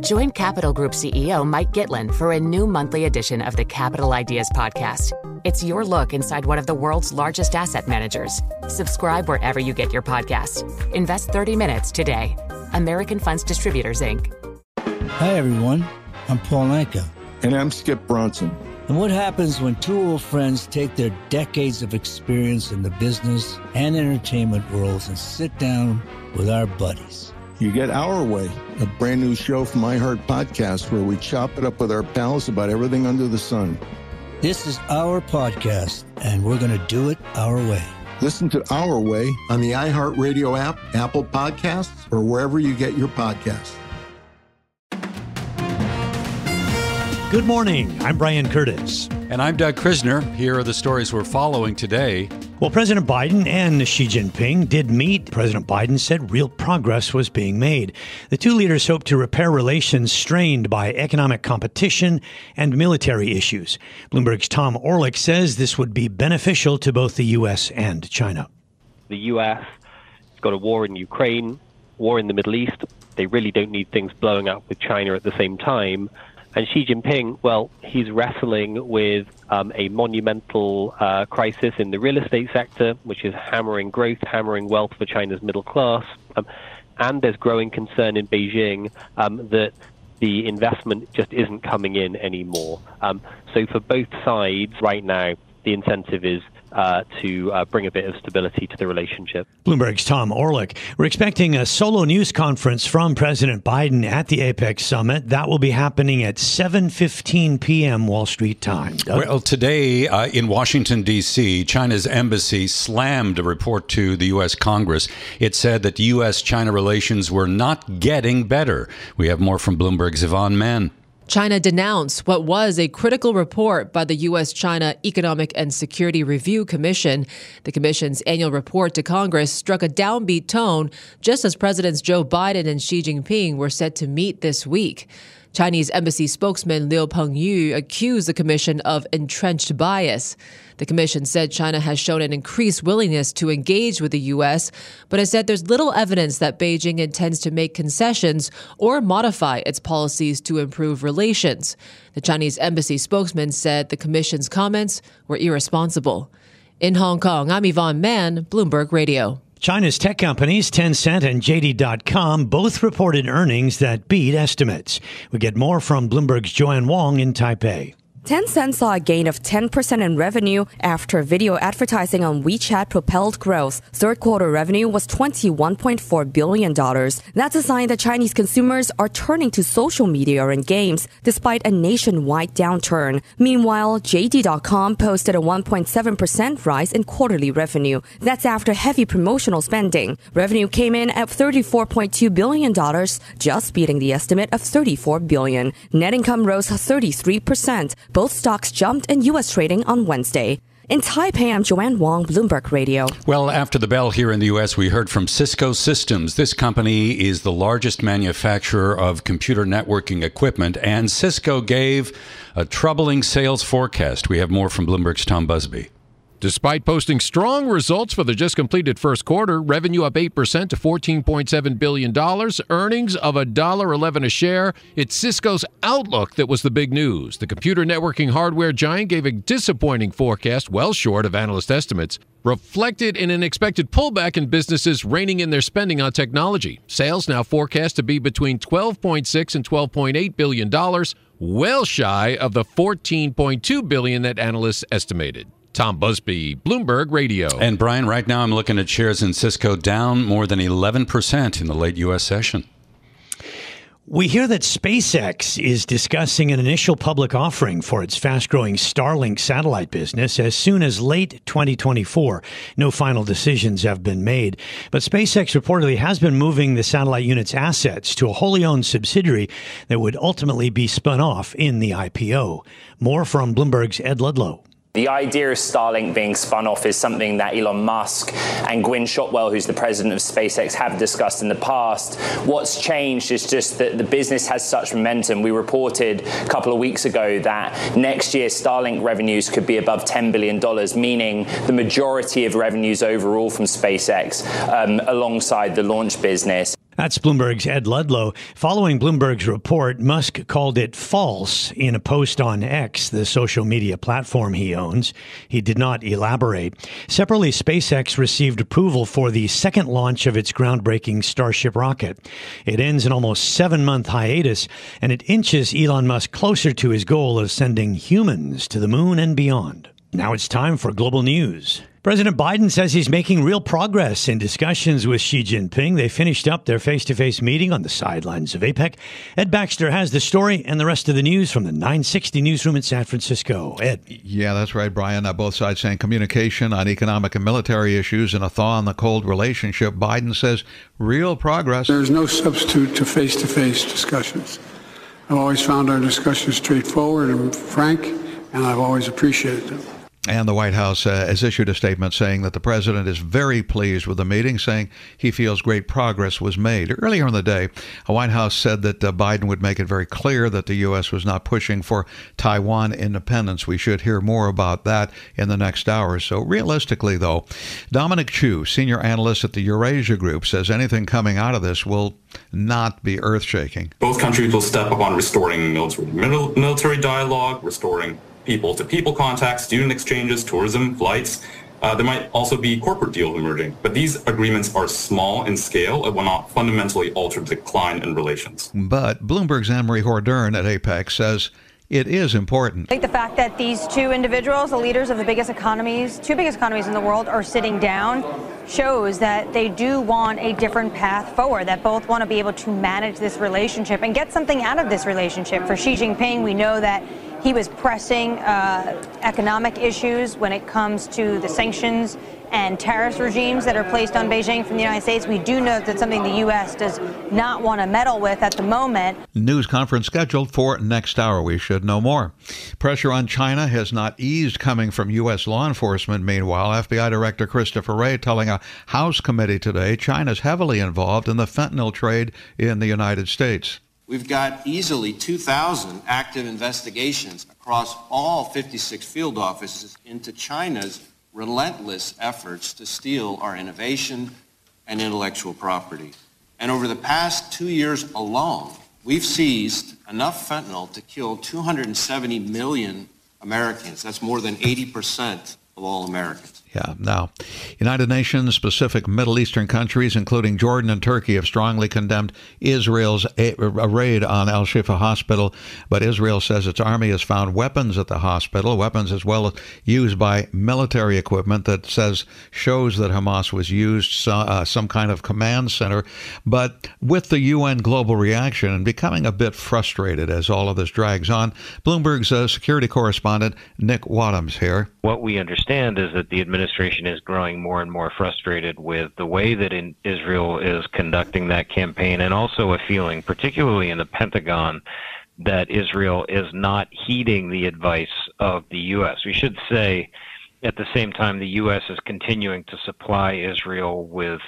Join Capital Group CEO Mike Gitlin for a new monthly edition of the Capital Ideas Podcast. It's your look inside one of the world's largest asset managers. Subscribe wherever you get your podcasts. Invest 30 minutes today. American Funds Distributors, Inc. Hi, everyone. I'm Paul Anka. And I'm Skip Bronson. And what happens when two old friends take their decades of experience in the business and entertainment worlds and sit down with our buddies? You get Our Way, a brand new show from iHeart Podcast where we chop it up with our pals about everything under the sun. This is our podcast, and we're going to do it our way. Listen to Our Way on the iHeartRadio app, Apple Podcasts, or wherever you get your podcasts. Good morning. I'm Brian Curtis. And I'm Doug Krizner. Here are the stories we're following today. Well, President Biden and Xi Jinping did meet. President Biden said real progress was being made. The two leaders hope to repair relations strained by economic competition and military issues. Bloomberg's Tom Orlik says this would be beneficial to both the U.S. and China. The U.S. has got a war in Ukraine, war in the Middle East. They really don't need things blowing up with China at the same time. And Xi Jinping, well, he's wrestling with um, a monumental uh, crisis in the real estate sector, which is hammering growth, hammering wealth for China's middle class. Um, and there's growing concern in Beijing um, that the investment just isn't coming in anymore. Um, so for both sides right now, the incentive is uh, to uh, bring a bit of stability to the relationship. Bloomberg's Tom Orlik. We're expecting a solo news conference from President Biden at the APEC summit. That will be happening at 7:15 p.m. Wall Street time. Doug? Well, today uh, in Washington D.C., China's embassy slammed a report to the U.S. Congress. It said that U.S.-China relations were not getting better. We have more from Bloomberg's Yvonne Man. China denounced what was a critical report by the U.S. China Economic and Security Review Commission. The commission's annual report to Congress struck a downbeat tone just as Presidents Joe Biden and Xi Jinping were set to meet this week. Chinese embassy spokesman Liu Pengyu accused the commission of entrenched bias. The commission said China has shown an increased willingness to engage with the U.S., but has said there's little evidence that Beijing intends to make concessions or modify its policies to improve relations. The Chinese embassy spokesman said the commission's comments were irresponsible. In Hong Kong, I'm Yvonne Man, Bloomberg Radio. China's tech companies, Tencent and JD.com, both reported earnings that beat estimates. We get more from Bloomberg's Joanne Wong in Taipei. Tencent saw a gain of 10% in revenue after video advertising on WeChat propelled growth. Third quarter revenue was $21.4 billion. That's a sign that Chinese consumers are turning to social media and games despite a nationwide downturn. Meanwhile, JD.com posted a 1.7% rise in quarterly revenue. That's after heavy promotional spending. Revenue came in at $34.2 billion, just beating the estimate of 34 billion. Net income rose 33%. Both stocks jumped in U.S. trading on Wednesday. In Taipei, I'm Joanne Wong, Bloomberg Radio. Well, after the bell here in the U.S., we heard from Cisco Systems. This company is the largest manufacturer of computer networking equipment, and Cisco gave a troubling sales forecast. We have more from Bloomberg's Tom Busby. Despite posting strong results for the just completed first quarter, revenue up 8% to $14.7 billion, earnings of $1.11 a share. It's Cisco's outlook that was the big news. The computer networking hardware giant gave a disappointing forecast, well short of analyst estimates, reflected in an expected pullback in businesses reining in their spending on technology. Sales now forecast to be between 12.6 and 12.8 billion dollars, well shy of the $14.2 billion that analysts estimated. Tom Busby, Bloomberg Radio. And Brian, right now I'm looking at shares in Cisco down more than 11% in the late U.S. session. We hear that SpaceX is discussing an initial public offering for its fast growing Starlink satellite business as soon as late 2024. No final decisions have been made, but SpaceX reportedly has been moving the satellite unit's assets to a wholly owned subsidiary that would ultimately be spun off in the IPO. More from Bloomberg's Ed Ludlow. The idea of Starlink being spun off is something that Elon Musk and Gwynne Shotwell, who's the president of SpaceX, have discussed in the past. What's changed is just that the business has such momentum. We reported a couple of weeks ago that next year Starlink revenues could be above $10 billion, meaning the majority of revenues overall from SpaceX um, alongside the launch business. That's Bloomberg's Ed Ludlow. Following Bloomberg's report, Musk called it false in a post on X, the social media platform he owns. He did not elaborate. Separately, SpaceX received approval for the second launch of its groundbreaking Starship rocket. It ends an almost seven month hiatus, and it inches Elon Musk closer to his goal of sending humans to the moon and beyond. Now it's time for global news. President Biden says he's making real progress in discussions with Xi Jinping. They finished up their face to face meeting on the sidelines of APEC. Ed Baxter has the story and the rest of the news from the 960 newsroom in San Francisco. Ed. Yeah, that's right, Brian. Uh, both sides saying communication on economic and military issues and a thaw in the cold relationship. Biden says real progress. There's no substitute to face to face discussions. I've always found our discussions straightforward and frank, and I've always appreciated them. And the White House uh, has issued a statement saying that the president is very pleased with the meeting, saying he feels great progress was made. Earlier in the day, the White House said that uh, Biden would make it very clear that the U.S. was not pushing for Taiwan independence. We should hear more about that in the next hour. So, realistically, though, Dominic Chiu, senior analyst at the Eurasia Group, says anything coming out of this will not be earth shaking. Both countries will step up on restoring military dialogue, restoring people to people contacts, student exchanges, tourism, flights. Uh, there might also be corporate deals emerging, but these agreements are small in scale and will not fundamentally alter the decline in relations. But Bloomberg's Annmarie Hordern at APEC says it is important. I think the fact that these two individuals, the leaders of the biggest economies, two biggest economies in the world, are sitting down shows that they do want a different path forward, that both want to be able to manage this relationship and get something out of this relationship. For Xi Jinping, we know that he was pressing uh, economic issues when it comes to the sanctions and tariff regimes that are placed on Beijing from the United States. We do know that's something the U.S. does not want to meddle with at the moment. News conference scheduled for next hour. We should know more. Pressure on China has not eased coming from U.S. law enforcement. Meanwhile, FBI Director Christopher Wray telling a House committee today China's heavily involved in the fentanyl trade in the United States. We've got easily 2,000 active investigations across all 56 field offices into China's relentless efforts to steal our innovation and intellectual property. And over the past two years alone, we've seized enough fentanyl to kill 270 million Americans. That's more than 80% of all Americans. Yeah. Now, United Nations specific Middle Eastern countries, including Jordan and Turkey, have strongly condemned Israel's a- raid on Al Shifa Hospital. But Israel says its army has found weapons at the hospital, weapons as well as used by military equipment that says shows that Hamas was used so, uh, some kind of command center. But with the UN global reaction and becoming a bit frustrated as all of this drags on, Bloomberg's uh, security correspondent Nick Wadhams here. What we understand is that the administration administration is growing more and more frustrated with the way that Israel is conducting that campaign, and also a feeling, particularly in the Pentagon, that Israel is not heeding the advice of the U.S. We should say, at the same time, the U.S. is continuing to supply Israel with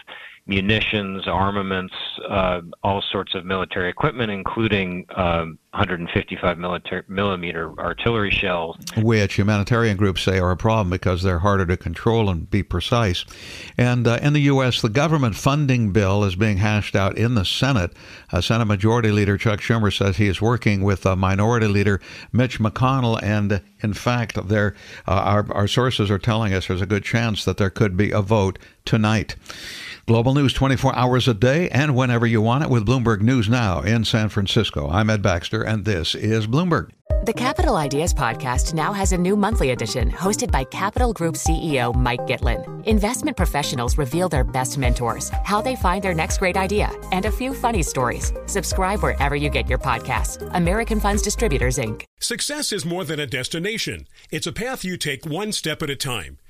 munitions, armaments, uh, all sorts of military equipment, including uh, 155 military, millimeter artillery shells. Which humanitarian groups say are a problem because they're harder to control and be precise. And uh, in the U.S., the government funding bill is being hashed out in the Senate. Uh, Senate Majority Leader Chuck Schumer says he is working with Minority Leader Mitch McConnell. And in fact, there, uh, our, our sources are telling us there's a good chance that there could be a vote tonight. Global news 24 hours a day and whenever you want it with Bloomberg News Now in San Francisco. I'm Ed Baxter, and this is Bloomberg. The Capital Ideas Podcast now has a new monthly edition hosted by Capital Group CEO Mike Gitlin. Investment professionals reveal their best mentors, how they find their next great idea, and a few funny stories. Subscribe wherever you get your podcasts. American Funds Distributors, Inc. Success is more than a destination, it's a path you take one step at a time.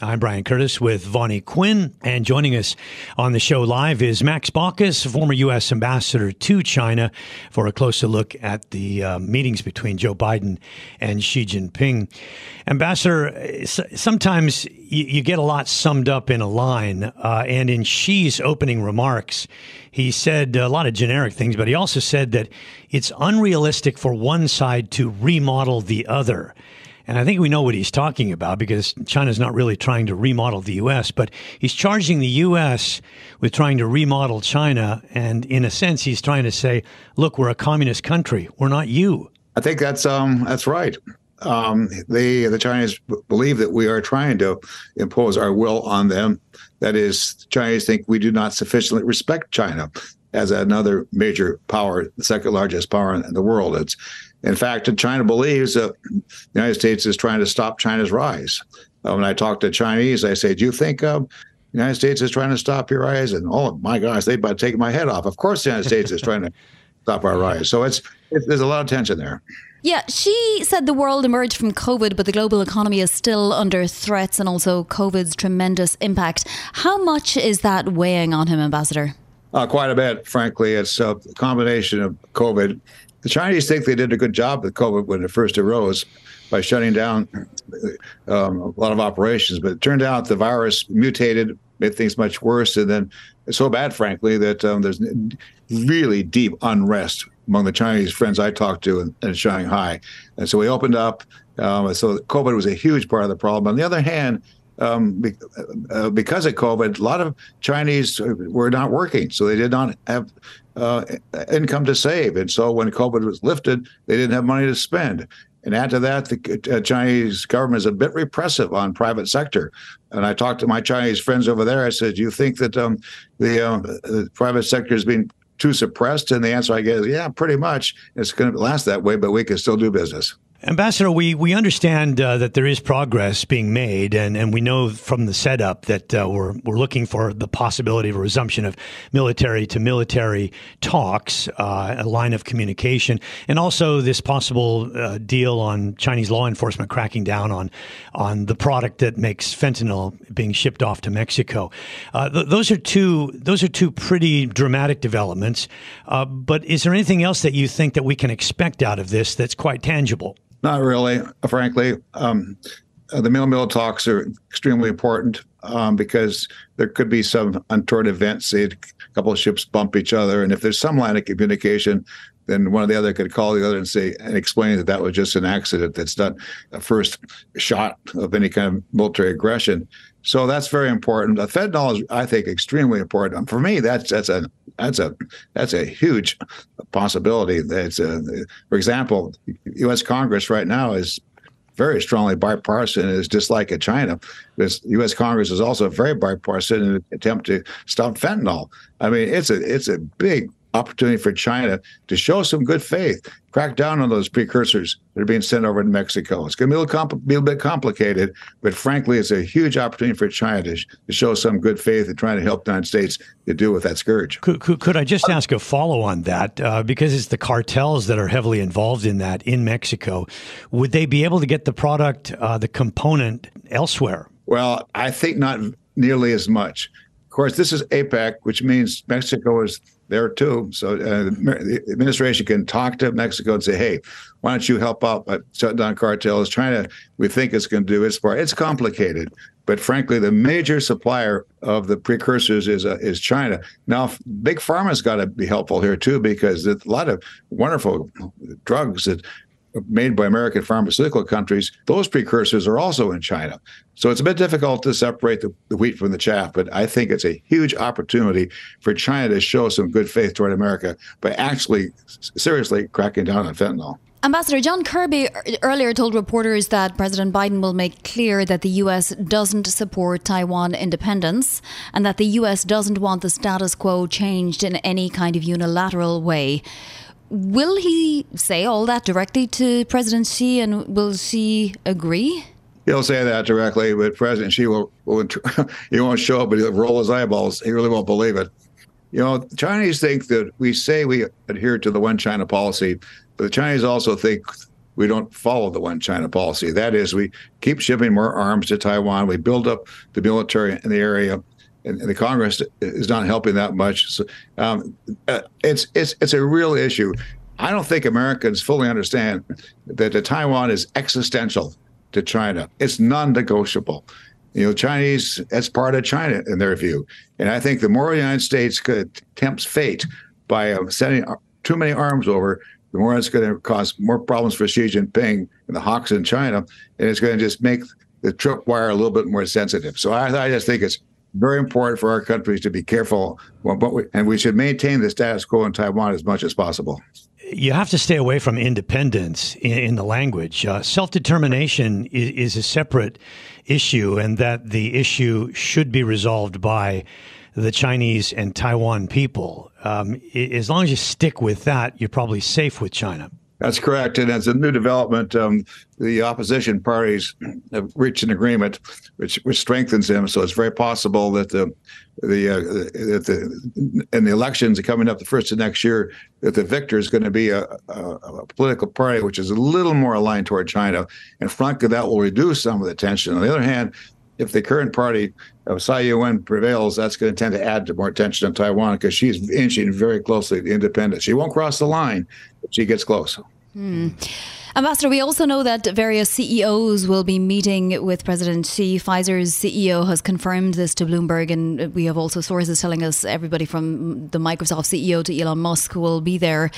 I'm Brian Curtis with Vonnie Quinn, and joining us on the show live is Max Baucus, former U.S. ambassador to China, for a closer look at the uh, meetings between Joe Biden and Xi Jinping. Ambassador, sometimes you, you get a lot summed up in a line, uh, and in Xi's opening remarks, he said a lot of generic things, but he also said that it's unrealistic for one side to remodel the other. And I think we know what he's talking about because China's not really trying to remodel the U.S., but he's charging the U.S. with trying to remodel China. And in a sense, he's trying to say, look, we're a communist country. We're not you. I think that's um, that's right. Um, they the Chinese believe that we are trying to impose our will on them. That is, Chinese think we do not sufficiently respect China as another major power, the second largest power in the world. It's in fact, China believes that the United States is trying to stop China's rise. Uh, when I talk to Chinese, I say, "Do you think uh, the United States is trying to stop your rise?" And oh my gosh, they'd about take my head off. Of course, the United States is trying to stop our rise. So it's it, there's a lot of tension there. Yeah, Xi said the world emerged from COVID, but the global economy is still under threats and also COVID's tremendous impact. How much is that weighing on him, Ambassador? Uh, quite a bit, frankly. It's a combination of COVID the Chinese think they did a good job with COVID when it first arose by shutting down um, a lot of operations, but it turned out the virus mutated, made things much worse, and then it's so bad, frankly, that um, there's really deep unrest among the Chinese friends I talked to in, in Shanghai. And so we opened up. Um, so COVID was a huge part of the problem. On the other hand, um, be, uh, because of COVID, a lot of Chinese were not working, so they did not have uh, income to save. And so when COVID was lifted, they didn't have money to spend. And add to that, the uh, Chinese government is a bit repressive on private sector. And I talked to my Chinese friends over there. I said, "Do you think that um, the, um, the private sector is being too suppressed?" And the answer I get is, "Yeah, pretty much. It's going to last that way, but we can still do business." Ambassador, we, we understand uh, that there is progress being made, and, and we know from the setup that uh, we're, we're looking for the possibility of a resumption of military to military talks, uh, a line of communication, and also this possible uh, deal on Chinese law enforcement cracking down on, on the product that makes fentanyl being shipped off to Mexico. Uh, th- those, are two, those are two pretty dramatic developments, uh, but is there anything else that you think that we can expect out of this that's quite tangible? Not really, frankly. Um, uh, the mill mill talks are extremely important um, because there could be some untoward events. A couple of ships bump each other, and if there's some line of communication, then one or the other could call the other and say and explain that that was just an accident. That's not a first shot of any kind of military aggression. So that's very important. The fentanyl is, I think, extremely important. For me, that's that's a that's a that's a huge possibility. That's a, for example, U.S. Congress right now is very strongly bipartisan is just like China. This U.S. Congress is also very bipartisan in an attempt to stop fentanyl. I mean, it's a it's a big opportunity for China to show some good faith, crack down on those precursors that are being sent over to Mexico. It's going to be a little, compl- be a bit complicated, but frankly, it's a huge opportunity for China to, sh- to show some good faith in trying to help the United States to deal with that scourge. Could, could, could I just ask a follow on that? Uh, because it's the cartels that are heavily involved in that in Mexico. Would they be able to get the product, uh, the component elsewhere? Well, I think not nearly as much. Of course, this is APEC, which means Mexico is there too. So uh, the administration can talk to Mexico and say, "Hey, why don't you help out by shutting down cartels?" China, we think it's going to do its part. It's complicated, but frankly, the major supplier of the precursors is uh, is China. Now, big pharma's got to be helpful here too, because there's a lot of wonderful drugs that made by American pharmaceutical countries, those precursors are also in China. So it's a bit difficult to separate the, the, wheat from the chaff, but I think it's a huge opportunity for China to show some good faith toward America by actually seriously cracking down on fentanyl. Ambassador John Kirby earlier told reporters that President Biden will make clear that the U.S. doesn't support Taiwan independence and that the U.S. doesn't want the status quo changed in any kind of unilateral way. Will he say all that directly to President Xi and will Xi agree? He'll say that directly, but President Xi will, will he won't show up, but he'll roll his eyeballs. He really won't believe it. You know, Chinese think that we say we adhere to the one China policy, but the Chinese also think we don't follow the one China policy. That is, we keep shipping more arms to Taiwan. We build up the military in the area, and, the Congress is not helping that much. So, um, uh, it's it's it's a real issue. I don't think Americans fully understand that the Taiwan is existential to China. It's non-negotiable. You know, Chinese as part of China in their view, and I think the more the United States could tempts fate by uh, sending too many arms over, the more it's going to cause more problems for Xi Jinping and the hawks in China, and it's going to just make the tripwire a little bit more sensitive. So I, I just think it's very important for our countries to be careful, we, and we should maintain the status quo in Taiwan as much as possible. You have to stay away from independence in, in the language. Uh, Self determination is, is a separate issue, and that the issue should be resolved by the Chinese and Taiwan people. Um, as long as you stick with that, you're probably safe with China. That's correct. And as a new development, um, the opposition parties have reached an agreement, which which strengthens them. So it's very possible that the the uh, that the in the elections coming up the first of next year, that the victor is going to be a, a, a, political party which is a little more aligned toward China, and frankly, that will reduce some of the tension. On the other hand, if the current party of Tsai Ing-wen prevails, that's going to tend to add to more tension on Taiwan because she's inching very closely to independence. She won't cross the line, she gets close. Hmm. Ambassador, we also know that various CEOs will be meeting with President Xi. Pfizer's CEO has confirmed this to Bloomberg, and we have also sources telling us everybody from the Microsoft CEO to Elon Musk will be there.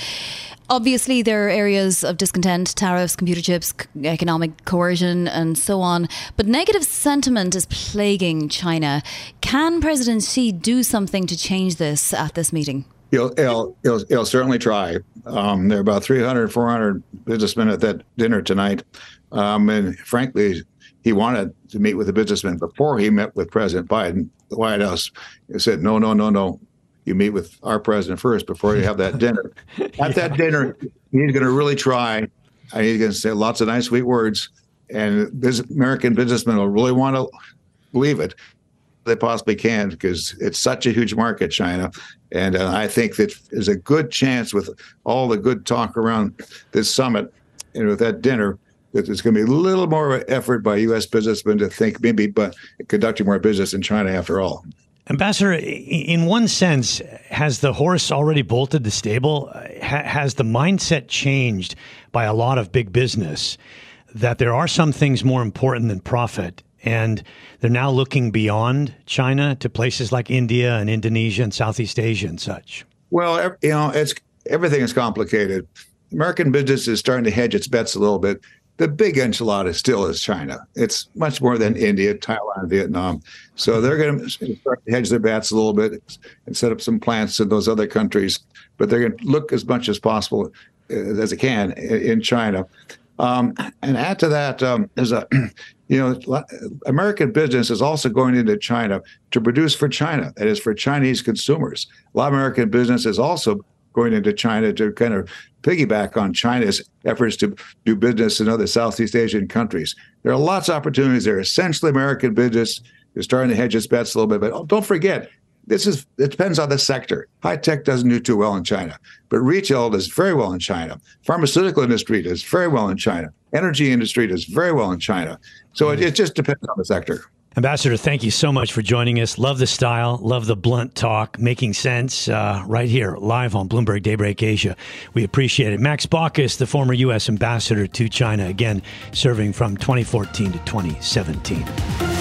Obviously, there are areas of discontent, tariffs, computer chips, economic coercion, and so on. But negative sentiment is plaguing China. Can President Xi do something to change this at this meeting? He'll, he'll, he'll, he'll certainly try. Um, there are about 300, 400 businessmen at that dinner tonight. Um, and frankly, he wanted to meet with the businessmen before he met with President Biden. The White House said, no, no, no, no. You meet with our president first before you have that dinner. At that dinner, he's going to really try. And he's going to say lots of nice, sweet words. And this American businessmen will really want to believe it they possibly can because it's such a huge market, China. And uh, I think that there's a good chance with all the good talk around this summit and with that dinner that there's going to be a little more effort by U.S. businessmen to think maybe but conducting more business in China after all. Ambassador, in one sense, has the horse already bolted the stable? has the mindset changed by a lot of big business that there are some things more important than profit? And they're now looking beyond China to places like India and Indonesia and Southeast Asia and such. Well, you know, it's everything is complicated. American business is starting to hedge its bets a little bit. The big enchilada still is China. It's much more than India, Thailand, Vietnam. So they're going to start to hedge their bets a little bit and set up some plants in those other countries. But they're going to look as much as possible uh, as they can in China. Um, and add to that, um, a you know, American business is also going into China to produce for China, that is, for Chinese consumers. A lot of American business is also going into China to kind of piggyback on China's efforts to do business in other Southeast Asian countries. There are lots of opportunities there. Essentially, American business is starting to hedge its bets a little bit, but don't forget, this is it depends on the sector. High tech doesn't do too well in China, but retail does very well in China. Pharmaceutical industry does very well in China. Energy industry does very well in China. So it, it just depends on the sector. Ambassador, thank you so much for joining us. Love the style, love the blunt talk, making sense uh, right here, live on Bloomberg Daybreak Asia. We appreciate it. Max Baucus, the former U.S. ambassador to China, again serving from 2014 to 2017.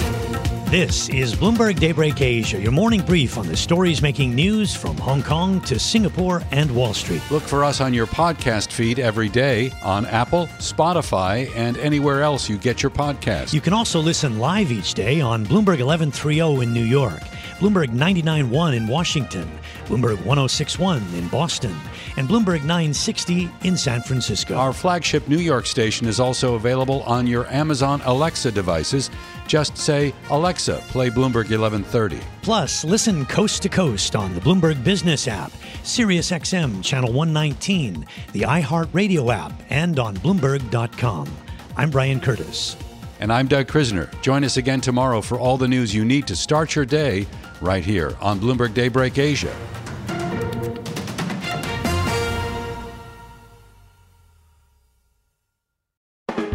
This is Bloomberg Daybreak Asia, your morning brief on the stories making news from Hong Kong to Singapore and Wall Street. Look for us on your podcast feed every day on Apple, Spotify, and anywhere else you get your podcast. You can also listen live each day on Bloomberg 1130 in New York, Bloomberg 99.1 in Washington, Bloomberg 1061 in Boston, and Bloomberg 960 in San Francisco. Our flagship New York station is also available on your Amazon Alexa devices. Just say, Alexa, play Bloomberg 1130. Plus, listen coast to coast on the Bloomberg Business app, SiriusXM Channel 119, the iHeartRadio app, and on Bloomberg.com. I'm Brian Curtis. And I'm Doug Krizner. Join us again tomorrow for all the news you need to start your day right here on Bloomberg Daybreak Asia.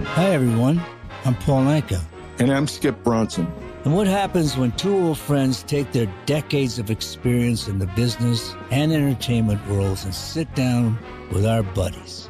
Hi, everyone. I'm Paul Anka. And I'm Skip Bronson. And what happens when two old friends take their decades of experience in the business and entertainment worlds and sit down with our buddies?